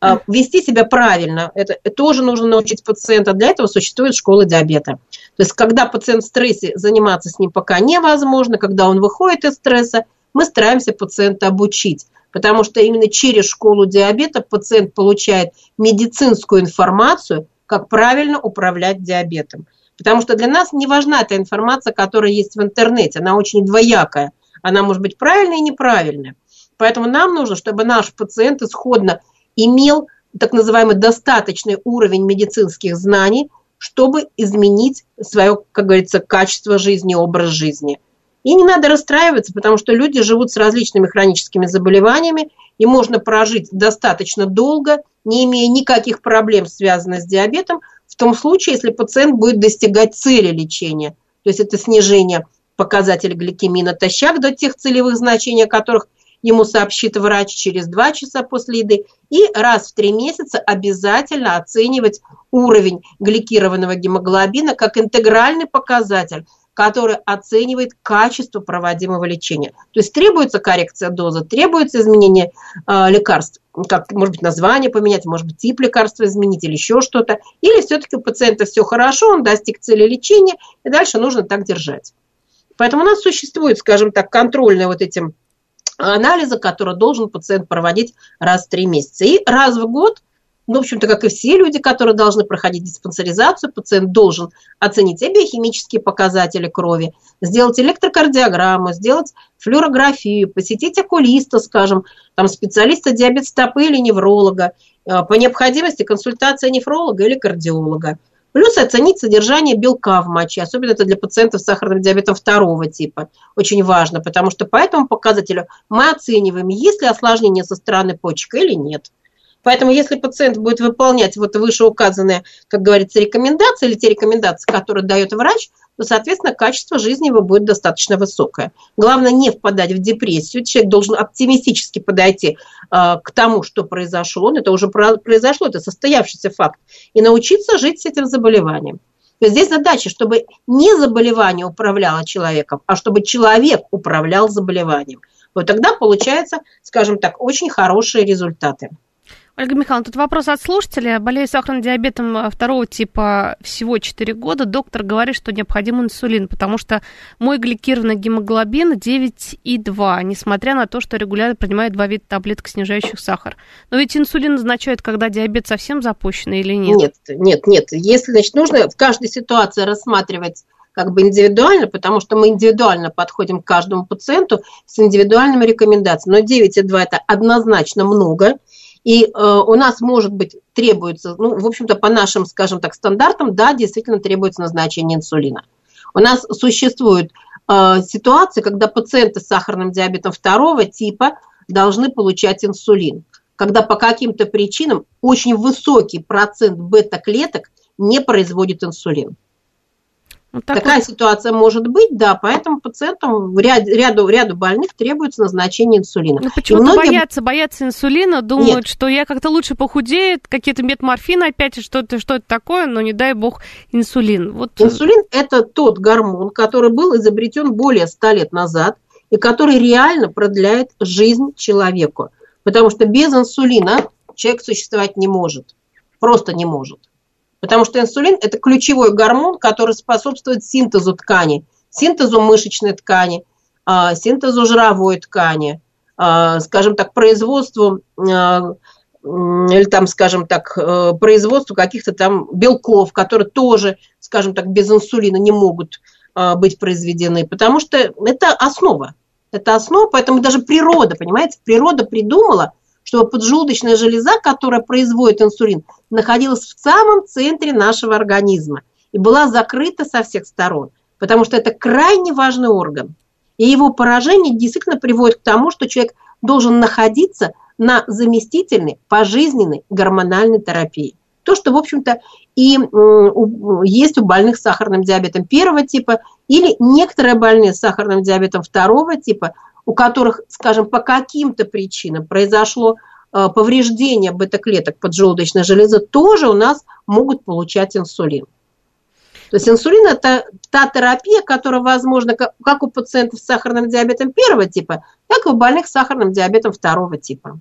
А, вести себя правильно, это тоже нужно научить пациента. Для этого существует школа диабета. То есть, когда пациент в стрессе, заниматься с ним пока невозможно, когда он выходит из стресса, мы стараемся пациента обучить потому что именно через школу диабета пациент получает медицинскую информацию, как правильно управлять диабетом. Потому что для нас не важна та информация, которая есть в интернете. Она очень двоякая. Она может быть правильная и неправильная. Поэтому нам нужно, чтобы наш пациент исходно имел так называемый достаточный уровень медицинских знаний, чтобы изменить свое, как говорится, качество жизни, образ жизни. И не надо расстраиваться, потому что люди живут с различными хроническими заболеваниями, и можно прожить достаточно долго, не имея никаких проблем, связанных с диабетом, в том случае, если пациент будет достигать цели лечения. То есть это снижение показателя гликемии натощак до тех целевых значений, о которых ему сообщит врач через 2 часа после еды, и раз в 3 месяца обязательно оценивать уровень гликированного гемоглобина как интегральный показатель, который оценивает качество проводимого лечения. То есть требуется коррекция дозы, требуется изменение э, лекарств, как, может быть, название поменять, может быть, тип лекарства изменить или еще что-то. Или все-таки у пациента все хорошо, он достиг цели лечения, и дальше нужно так держать. Поэтому у нас существует, скажем так, контрольные вот этим анализа, который должен пациент проводить раз в три месяца. И раз в год, ну, в общем-то, как и все люди, которые должны проходить диспансеризацию, пациент должен оценить все биохимические показатели крови, сделать электрокардиограмму, сделать флюорографию, посетить окулиста, скажем, там специалиста диабет стопы или невролога, э, по необходимости консультация нефролога или кардиолога. Плюс оценить содержание белка в моче, особенно это для пациентов с сахарным диабетом второго типа. Очень важно, потому что по этому показателю мы оцениваем, есть ли осложнение со стороны почек или нет. Поэтому если пациент будет выполнять вот вышеуказанные, как говорится, рекомендации или те рекомендации, которые дает врач, то, соответственно, качество жизни его будет достаточно высокое. Главное не впадать в депрессию. Человек должен оптимистически подойти э, к тому, что произошло. Это уже произошло, это состоявшийся факт. И научиться жить с этим заболеванием. То есть здесь задача, чтобы не заболевание управляло человеком, а чтобы человек управлял заболеванием. Вот тогда получается, скажем так, очень хорошие результаты. Ольга Михайловна, тут вопрос от слушателя. Болею сахарным диабетом э, второго типа всего 4 года. Доктор говорит, что необходим инсулин, потому что мой гликированный гемоглобин 9,2, несмотря на то, что регулярно принимаю два вида таблеток, снижающих сахар. Но ведь инсулин назначают, когда диабет совсем запущенный или нет? Нет, нет, нет. Если, значит, нужно в каждой ситуации рассматривать как бы индивидуально, потому что мы индивидуально подходим к каждому пациенту с индивидуальными рекомендациями. Но 9,2 это однозначно много – и э, у нас, может быть, требуется, ну, в общем-то, по нашим, скажем так, стандартам, да, действительно требуется назначение инсулина. У нас существуют э, ситуации, когда пациенты с сахарным диабетом второго типа должны получать инсулин, когда по каким-то причинам очень высокий процент бета-клеток не производит инсулин. Вот так Такая вот. ситуация может быть, да, поэтому пациентам ряд, ряду, ряду больных требуется назначение инсулина. Ну, почему-то многие... боятся, боятся инсулина, думают, Нет. что я как-то лучше похудею, какие-то метморфины опять, что-то что это такое, но не дай бог инсулин. Вот... Инсулин – это тот гормон, который был изобретен более 100 лет назад и который реально продляет жизнь человеку. Потому что без инсулина человек существовать не может, просто не может. Потому что инсулин – это ключевой гормон, который способствует синтезу ткани, синтезу мышечной ткани, а, синтезу жировой ткани, а, скажем так, производству а, или там, скажем так, э, производству каких-то там белков, которые тоже, скажем так, без инсулина не могут быть произведены, потому что это основа. Это основа, поэтому даже природа, понимаете, природа придумала, чтобы поджелудочная железа, которая производит инсулин, находилась в самом центре нашего организма и была закрыта со всех сторон, потому что это крайне важный орган. И его поражение действительно приводит к тому, что человек должен находиться на заместительной пожизненной гормональной терапии. То, что, в общем-то, и есть у больных с сахарным диабетом первого типа или некоторые больные с сахарным диабетом второго типа, у которых, скажем, по каким-то причинам произошло э, повреждение бета-клеток поджелудочной железы, тоже у нас могут получать инсулин. То есть инсулин – это та терапия, которая возможна как у пациентов с сахарным диабетом первого типа, так и у больных с сахарным диабетом второго типа.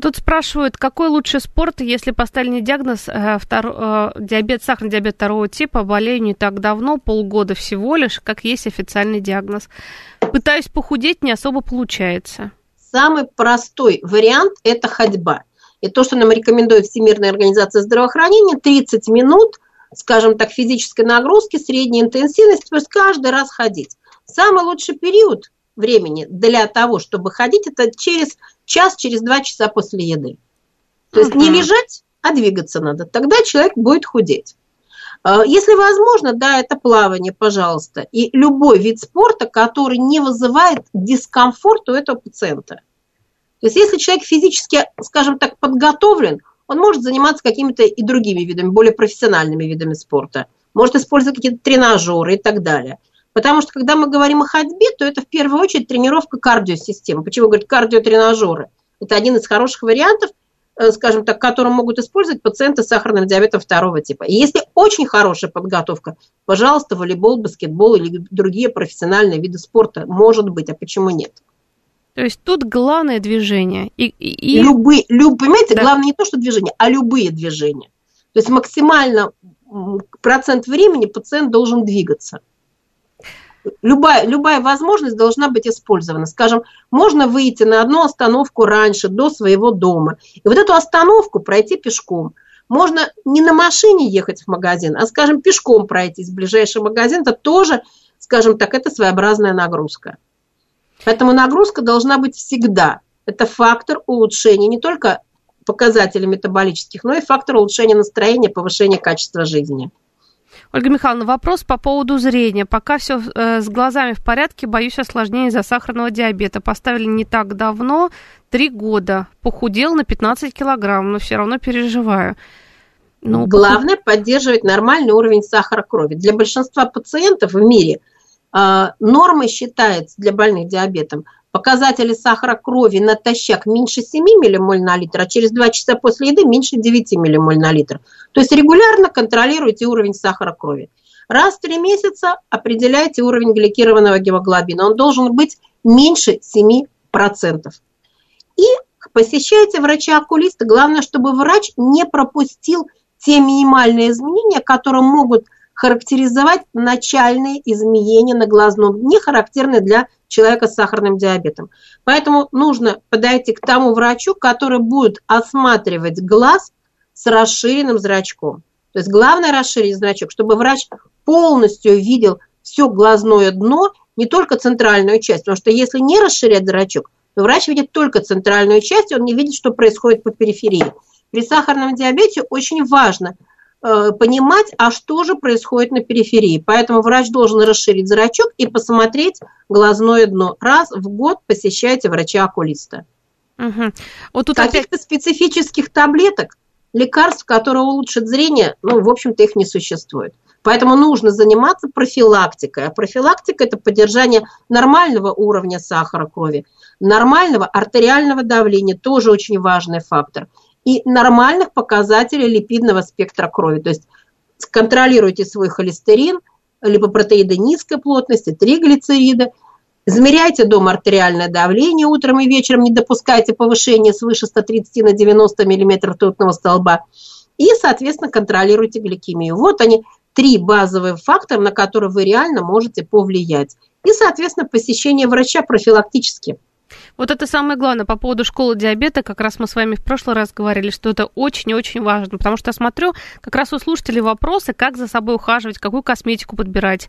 Тут спрашивают, какой лучший спорт, если поставили диагноз э, втор... э, диабет, сахарный диабет второго типа, болею не так давно, полгода всего лишь, как есть официальный диагноз. Пытаюсь похудеть, не особо получается. Самый простой вариант – это ходьба. И то, что нам рекомендует Всемирная организация здравоохранения, 30 минут скажем так, физической нагрузки, средней интенсивности, то есть каждый раз ходить. Самый лучший период времени для того, чтобы ходить, это через час, через два часа после еды. То есть не лежать, а двигаться надо. Тогда человек будет худеть. А, если возможно, да, это плавание, пожалуйста. И любой вид спорта, который не вызывает дискомфорт у этого пациента. То есть если человек физически, скажем так, подготовлен, он может заниматься какими-то и другими видами, более профессиональными видами спорта. Может использовать какие-то тренажеры и так далее. Потому что когда мы говорим о ходьбе, то это в первую очередь тренировка кардиосистемы. Почему говорят кардиотренажеры? Это один из хороших вариантов – Э, скажем так, которым могут использовать пациенты с сахарным диабетом второго типа. И если очень хорошая подготовка, пожалуйста, волейбол, баскетбол или другие профессиональные виды спорта, может быть, а почему нет? То есть тут главное движение. И, и... Любые, люб, понимаете, да. главное не то, что движение, а любые движения. То есть максимально процент времени пациент должен двигаться любая, любая возможность должна быть использована. Скажем, можно выйти на одну остановку раньше, до своего дома. И вот эту остановку пройти пешком. Можно не на машине ехать в магазин, а, скажем, пешком пройти в ближайший магазин. Это тоже, скажем так, это своеобразная нагрузка. Поэтому нагрузка должна быть всегда. Это фактор улучшения не только показателей метаболических, но и фактор улучшения настроения, повышения качества жизни. Ольга Михайловна, вопрос по поводу зрения. Пока все э, с глазами в порядке, боюсь осложнений из-за сахарного диабета. Поставили не так давно, три года. Похудел на 15 килограмм, но все равно переживаю. Ну, Главное похуд... поддерживать нормальный уровень сахара крови. Для большинства пациентов в мире э, нормой считается для больных диабетом показатели сахара крови натощак меньше 7 миллимоль на литр, а через 2 часа после еды меньше 9 миллимоль на литр. То есть регулярно контролируйте уровень сахара крови. Раз в 3 месяца определяйте уровень гликированного гемоглобина. Он должен быть меньше 7%. И посещайте врача-окулиста. Главное, чтобы врач не пропустил те минимальные изменения, которые могут характеризовать начальные изменения на глазном дне, характерные для человека с сахарным диабетом. Поэтому нужно подойти к тому врачу, который будет осматривать глаз с расширенным зрачком. То есть главное расширить зрачок, чтобы врач полностью видел все глазное дно, не только центральную часть. Потому что если не расширять зрачок, то врач видит только центральную часть, он не видит, что происходит по периферии. При сахарном диабете очень важно – понимать, а что же происходит на периферии. Поэтому врач должен расширить зрачок и посмотреть глазное дно. Раз в год посещайте врача-окулиста. Угу. Вот тут Каких-то опять... специфических таблеток, лекарств, которые улучшат зрение, ну, в общем-то, их не существует. Поэтому нужно заниматься профилактикой. А профилактика – это поддержание нормального уровня сахара крови, нормального артериального давления, тоже очень важный фактор – и нормальных показателей липидного спектра крови. То есть контролируйте свой холестерин, либо протеиды низкой плотности, триглицериды, Замеряйте дома артериальное давление утром и вечером, не допускайте повышения свыше 130 на 90 мм ртутного столба. И, соответственно, контролируйте гликемию. Вот они, три базовые фактора, на которые вы реально можете повлиять. И, соответственно, посещение врача профилактически. Вот это самое главное по поводу школы диабета. Как раз мы с вами в прошлый раз говорили, что это очень и очень важно. Потому что я смотрю, как раз у слушателей вопросы, как за собой ухаживать, какую косметику подбирать,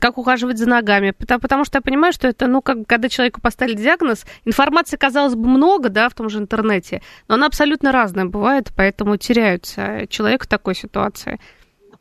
как ухаживать за ногами. Потому что я понимаю, что это, ну, как когда человеку поставили диагноз, информации, казалось бы, много, да, в том же интернете, но она абсолютно разная бывает, поэтому теряются человек в такой ситуации.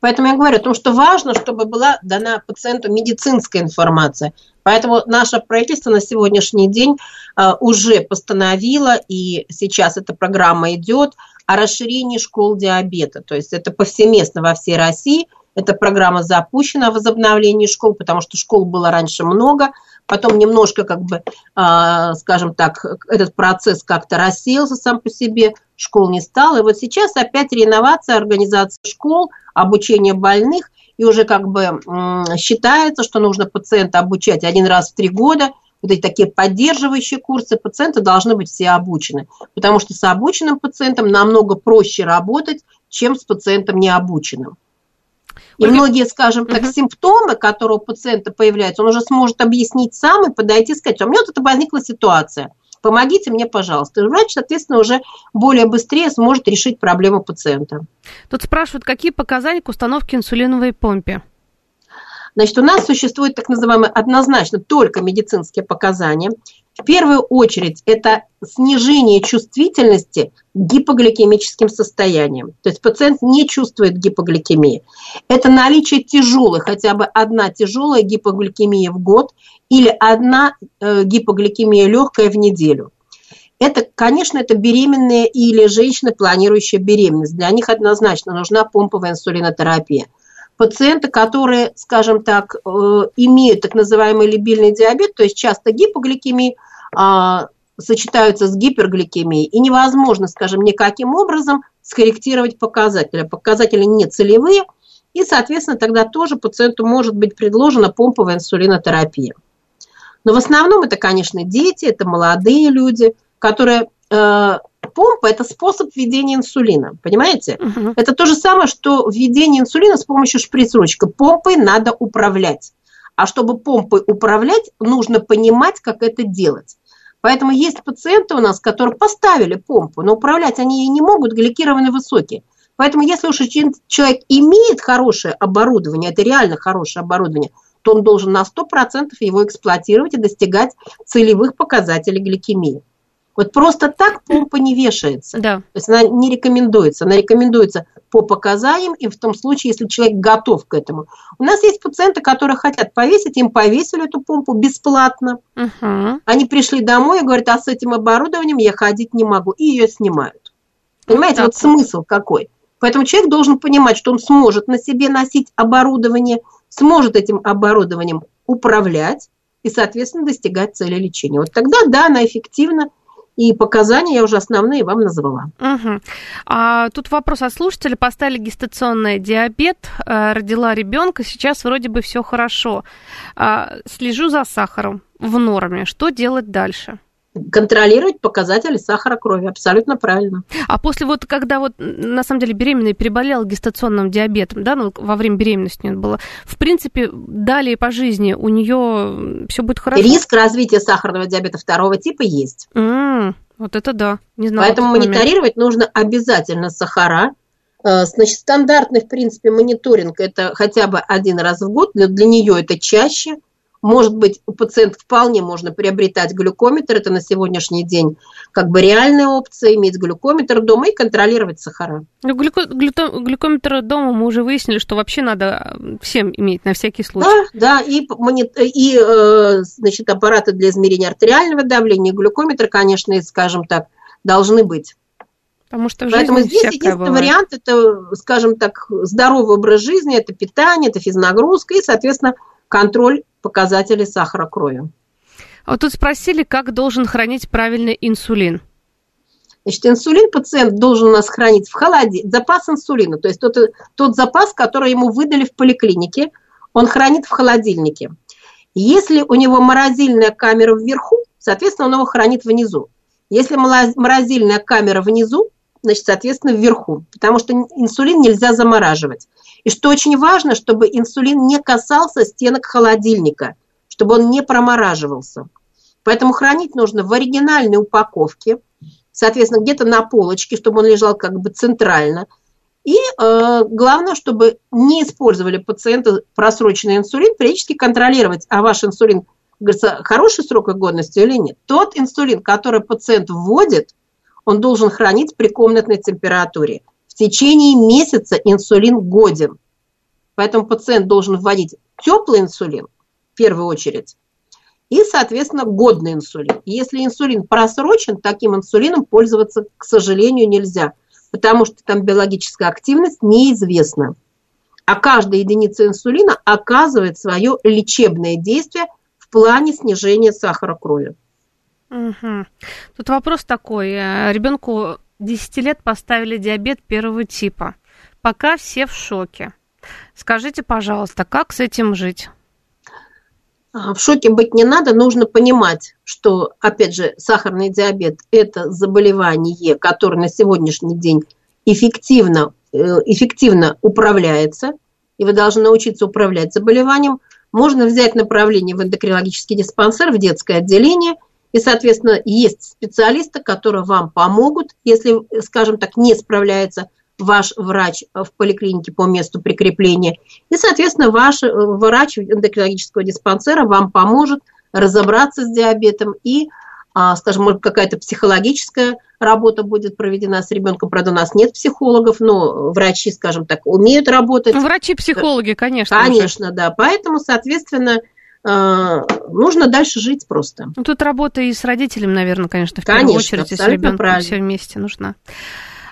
Поэтому я говорю о том, что важно, чтобы была дана пациенту медицинская информация. Поэтому наше правительство на сегодняшний день а, уже постановило, и сейчас эта программа идет, о расширении школ диабета. То есть это повсеместно во всей России. Эта программа запущена о возобновлении школ, потому что школ было раньше много, потом немножко, как бы, а, скажем так, этот процесс как-то рассеялся сам по себе, школ не стало. И вот сейчас опять реновация, организация школ – обучения больных, и уже как бы считается, что нужно пациента обучать один раз в три года, вот эти такие поддерживающие курсы, пациенты должны быть все обучены, потому что с обученным пациентом намного проще работать, чем с пациентом необученным. И многие, скажем так, симптомы, которые у пациента появляются, он уже сможет объяснить сам и подойти и сказать, у меня вот это возникла ситуация. Помогите мне, пожалуйста. И врач, соответственно, уже более быстрее сможет решить проблему пациента. Тут спрашивают, какие показания к установке инсулиновой помпе? Значит, у нас существует так называемые однозначно только медицинские показания. В первую очередь это снижение чувствительности к гипогликемическим состояниям. То есть пациент не чувствует гипогликемии. Это наличие тяжелой, хотя бы одна тяжелая гипогликемия в год или одна э, гипогликемия легкая в неделю. Это, конечно, это беременные или женщины, планирующие беременность. Для них однозначно нужна помповая инсулинотерапия пациенты, которые, скажем так, э, имеют так называемый либильный диабет, то есть часто гипогликемии, а, сочетаются с гипергликемией, и невозможно, скажем, никаким образом скорректировать показатели. Показатели не целевые, и, соответственно, тогда тоже пациенту может быть предложена помповая инсулинотерапия. Но в основном это, конечно, дети, это молодые люди, которые э, помпа – это способ введения инсулина, понимаете? Угу. Это то же самое, что введение инсулина с помощью шприц-ручки. Помпой надо управлять. А чтобы помпой управлять, нужно понимать, как это делать. Поэтому есть пациенты у нас, которые поставили помпу, но управлять они ей не могут, гликированы высокие. Поэтому если уж человек имеет хорошее оборудование, это реально хорошее оборудование, то он должен на 100% его эксплуатировать и достигать целевых показателей гликемии. Вот просто так помпа не вешается. Да. То есть она не рекомендуется. Она рекомендуется по показаниям и в том случае, если человек готов к этому. У нас есть пациенты, которые хотят повесить, им повесили эту помпу бесплатно. Угу. Они пришли домой и говорят, а с этим оборудованием я ходить не могу. И ее снимают. Понимаете, вот, вот смысл какой. Поэтому человек должен понимать, что он сможет на себе носить оборудование, сможет этим оборудованием управлять и, соответственно, достигать цели лечения. Вот тогда, да, она эффективна, и показания я уже основные вам назвала. Угу. А, тут вопрос от слушателя. Поставили гестационный диабет, э, родила ребенка, сейчас вроде бы все хорошо. А, слежу за сахаром в норме. Что делать дальше? Контролировать показатели сахара крови. Абсолютно правильно. А после вот, когда вот, на самом деле, беременная переболела гестационным диабетом, да, ну, во время беременности у нее было, в принципе, далее по жизни у нее все будет хорошо? Риск развития сахарного диабета второго типа есть. Mm, вот это да. Не знала Поэтому мониторировать нужно обязательно сахара. Э, значит, стандартный, в принципе, мониторинг – это хотя бы один раз в год. Для, для нее это чаще – может быть, у пациента вполне можно приобретать глюкометр, это на сегодняшний день как бы реальная опция, иметь глюкометр дома и контролировать сахара. Ну, глюко, глюто, глюкометр дома мы уже выяснили, что вообще надо всем иметь на всякий случай. Да, да, и, и э, значит, аппараты для измерения артериального давления, глюкометр, конечно, скажем так, должны быть. Потому что Поэтому здесь единственный бывает. вариант – это, скажем так, здоровый образ жизни, это питание, это физнагрузка и, соответственно, контроль показатели сахара крови. А вот тут спросили, как должен хранить правильный инсулин. Значит, инсулин пациент должен у нас хранить в холоде, запас инсулина, то есть тот, тот запас, который ему выдали в поликлинике, он хранит в холодильнике. Если у него морозильная камера вверху, соответственно, он его хранит внизу. Если морозильная камера внизу, значит, соответственно, вверху, потому что инсулин нельзя замораживать. И что очень важно, чтобы инсулин не касался стенок холодильника, чтобы он не промораживался. Поэтому хранить нужно в оригинальной упаковке, соответственно, где-то на полочке, чтобы он лежал как бы центрально. И э, главное, чтобы не использовали пациенты просроченный инсулин, периодически контролировать, а ваш инсулин, говорится, хороший срок годности или нет. Тот инсулин, который пациент вводит, он должен хранить при комнатной температуре – в течение месяца инсулин годен. Поэтому пациент должен вводить теплый инсулин в первую очередь и, соответственно, годный инсулин. если инсулин просрочен, таким инсулином пользоваться, к сожалению, нельзя, потому что там биологическая активность неизвестна. А каждая единица инсулина оказывает свое лечебное действие в плане снижения сахара крови. Угу. Тут вопрос такой. Ребенку 10 лет поставили диабет первого типа. Пока все в шоке. Скажите, пожалуйста, как с этим жить? А, в шоке быть не надо, нужно понимать, что, опять же, сахарный диабет – это заболевание, которое на сегодняшний день эффективно, э, эффективно управляется, и вы должны научиться управлять заболеванием. Можно взять направление в эндокринологический диспансер, в детское отделение И, соответственно, есть специалисты, которые вам помогут, если, скажем так, не справляется ваш врач в поликлинике по месту прикрепления. И, соответственно, ваш э, врач эндокринологического диспансера вам поможет разобраться с диабетом и, а, скажем, может, какая-то психологическая работа будет проведена с ребенком. Правда, у нас нет психологов, но врачи, скажем так, умеют работать. Врачи-психологи, конечно. Конечно, уже. да. Поэтому, соответственно, нужно дальше жить просто. Ну, тут работа и с родителем, наверное, конечно, в конечно, первую очередь, и с ребенком правильно. все вместе нужна.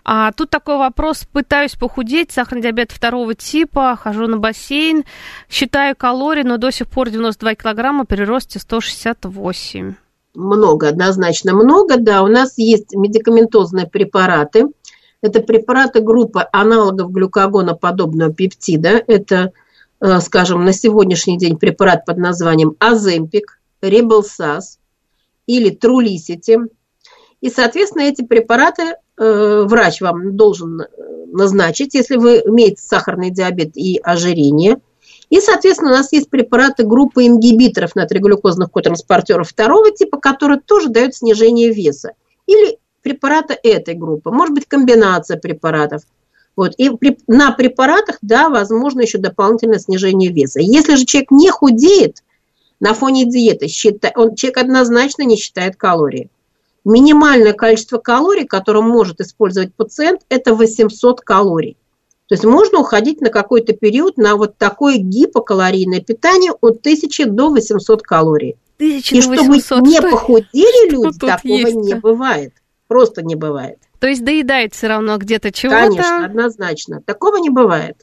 А тут такой вопрос. Пытаюсь похудеть, сахарный диабет второго типа, хожу на бассейн, считаю калории, но до сих пор 92 килограмма, при росте 168. Много, однозначно много, да. У нас есть медикаментозные препараты. Это препараты группы аналогов глюкогона подобного пептида. Это, скажем, на сегодняшний день препарат под названием Аземпик, Ребелсас или Трулисити. И, соответственно, эти препараты Э, врач вам должен э, назначить, если вы имеете сахарный диабет и ожирение. И, соответственно, у нас есть препараты группы ингибиторов натриглюкозных котранспортеров второго типа, которые тоже дают снижение веса. Или препараты этой группы, может быть, комбинация препаратов. Вот. И при, на препаратах, да, возможно еще дополнительное снижение веса. Если же человек не худеет на фоне диеты, считай, он, человек однозначно не считает калории. Минимальное количество калорий, которое может использовать пациент, это 800 калорий. То есть можно уходить на какой-то период на вот такое гипокалорийное питание от 1000 до 800 калорий. 1800. И чтобы не похудели люди, такого не бывает. Просто не бывает. То есть доедает все равно где-то чего-то? Конечно, однозначно. Такого не бывает.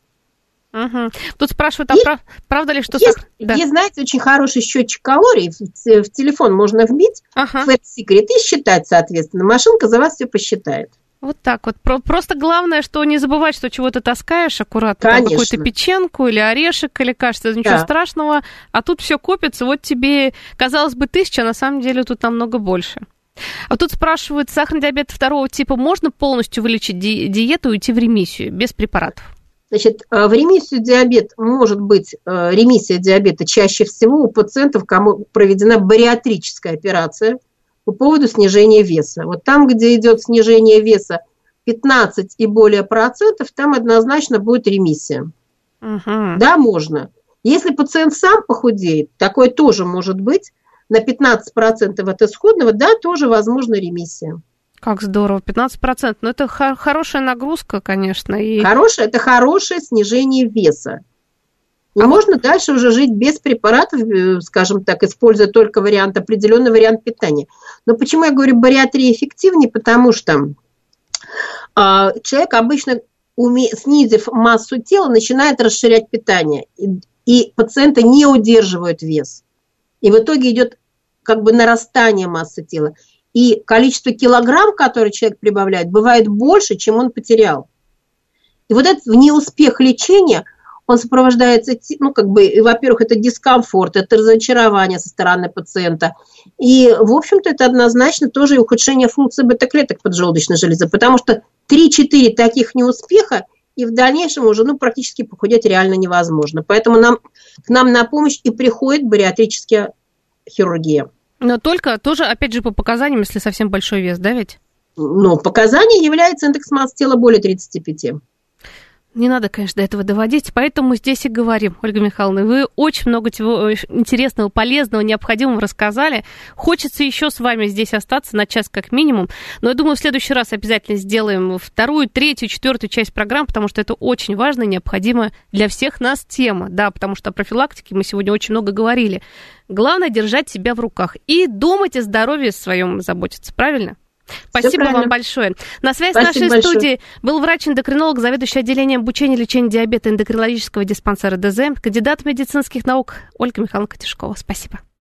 Угу. Тут спрашивают, а есть, прав, правда ли, что... Есть, сахар... да. есть, знаете, очень хороший счетчик калорий, в, в телефон можно вбить, ага. Fat Secret, и считать, соответственно. Машинка за вас все посчитает. Вот так вот. Просто главное, что не забывать, что чего-то таскаешь аккуратно. Конечно. Какую-то печенку или орешек, или кажется, ничего да. страшного. А тут все копится. Вот тебе, казалось бы, тысяча, а на самом деле тут намного больше. А тут спрашивают, сахарный диабет второго типа можно полностью вылечить ди- диету и уйти в ремиссию без препаратов? Значит, э, в ремиссию диабет может быть э, ремиссия диабета чаще всего у пациентов, кому проведена бариатрическая операция по поводу снижения веса. Вот там, где идет снижение веса 15 и более процентов, там однозначно будет ремиссия. Угу. Да, можно. Если пациент сам похудеет, такое тоже может быть, на 15% от исходного, да, тоже возможна ремиссия. Как здорово, 15%. Но это хорошая нагрузка, конечно. И... Хорошая, это хорошее снижение веса. А можно вот... дальше уже жить без препаратов, э, скажем так, используя только вариант, определенный вариант питания. Но почему я говорю бариатрия эффективнее? Потому что э, человек обычно, уме... снизив массу тела, начинает расширять питание. И, и пациенты не удерживают вес. И в итоге идет как бы нарастание массы тела и количество килограмм, которые человек прибавляет, бывает больше, чем он потерял. И вот этот неуспех лечения, он сопровождается, ну, как бы, во-первых, это дискомфорт, это разочарование со стороны пациента. И, в общем-то, это однозначно тоже и ухудшение функции бета-клеток поджелудочной железы, потому что 3-4 таких неуспеха, и в дальнейшем уже ну, практически похудеть реально невозможно. Поэтому нам, к нам на помощь и приходит бариатрическая хирургия. Но только тоже, опять же, по показаниям, если совсем большой вес, да ведь? Ну, показанием является индекс массы тела более 35. Не надо, конечно, до этого доводить, поэтому здесь и говорим, Ольга Михайловна. Вы очень много чего э, интересного, полезного, необходимого рассказали. Хочется еще с вами здесь остаться на час как минимум, но я думаю, в следующий раз обязательно сделаем вторую, третью, четвертую часть программы, потому что это очень важная, необходимая для всех нас тема, да, потому что о профилактике мы сегодня очень много говорили. Главное держать себя в руках и думать о здоровье своем заботиться, правильно? Спасибо вам большое. На связи Спасибо с нашей большое. студией был врач-эндокринолог, заведующий отделением обучения и лечения диабета эндокринологического диспансера ДЗ, кандидат медицинских наук Ольга Михайловна Катюшкова. Спасибо.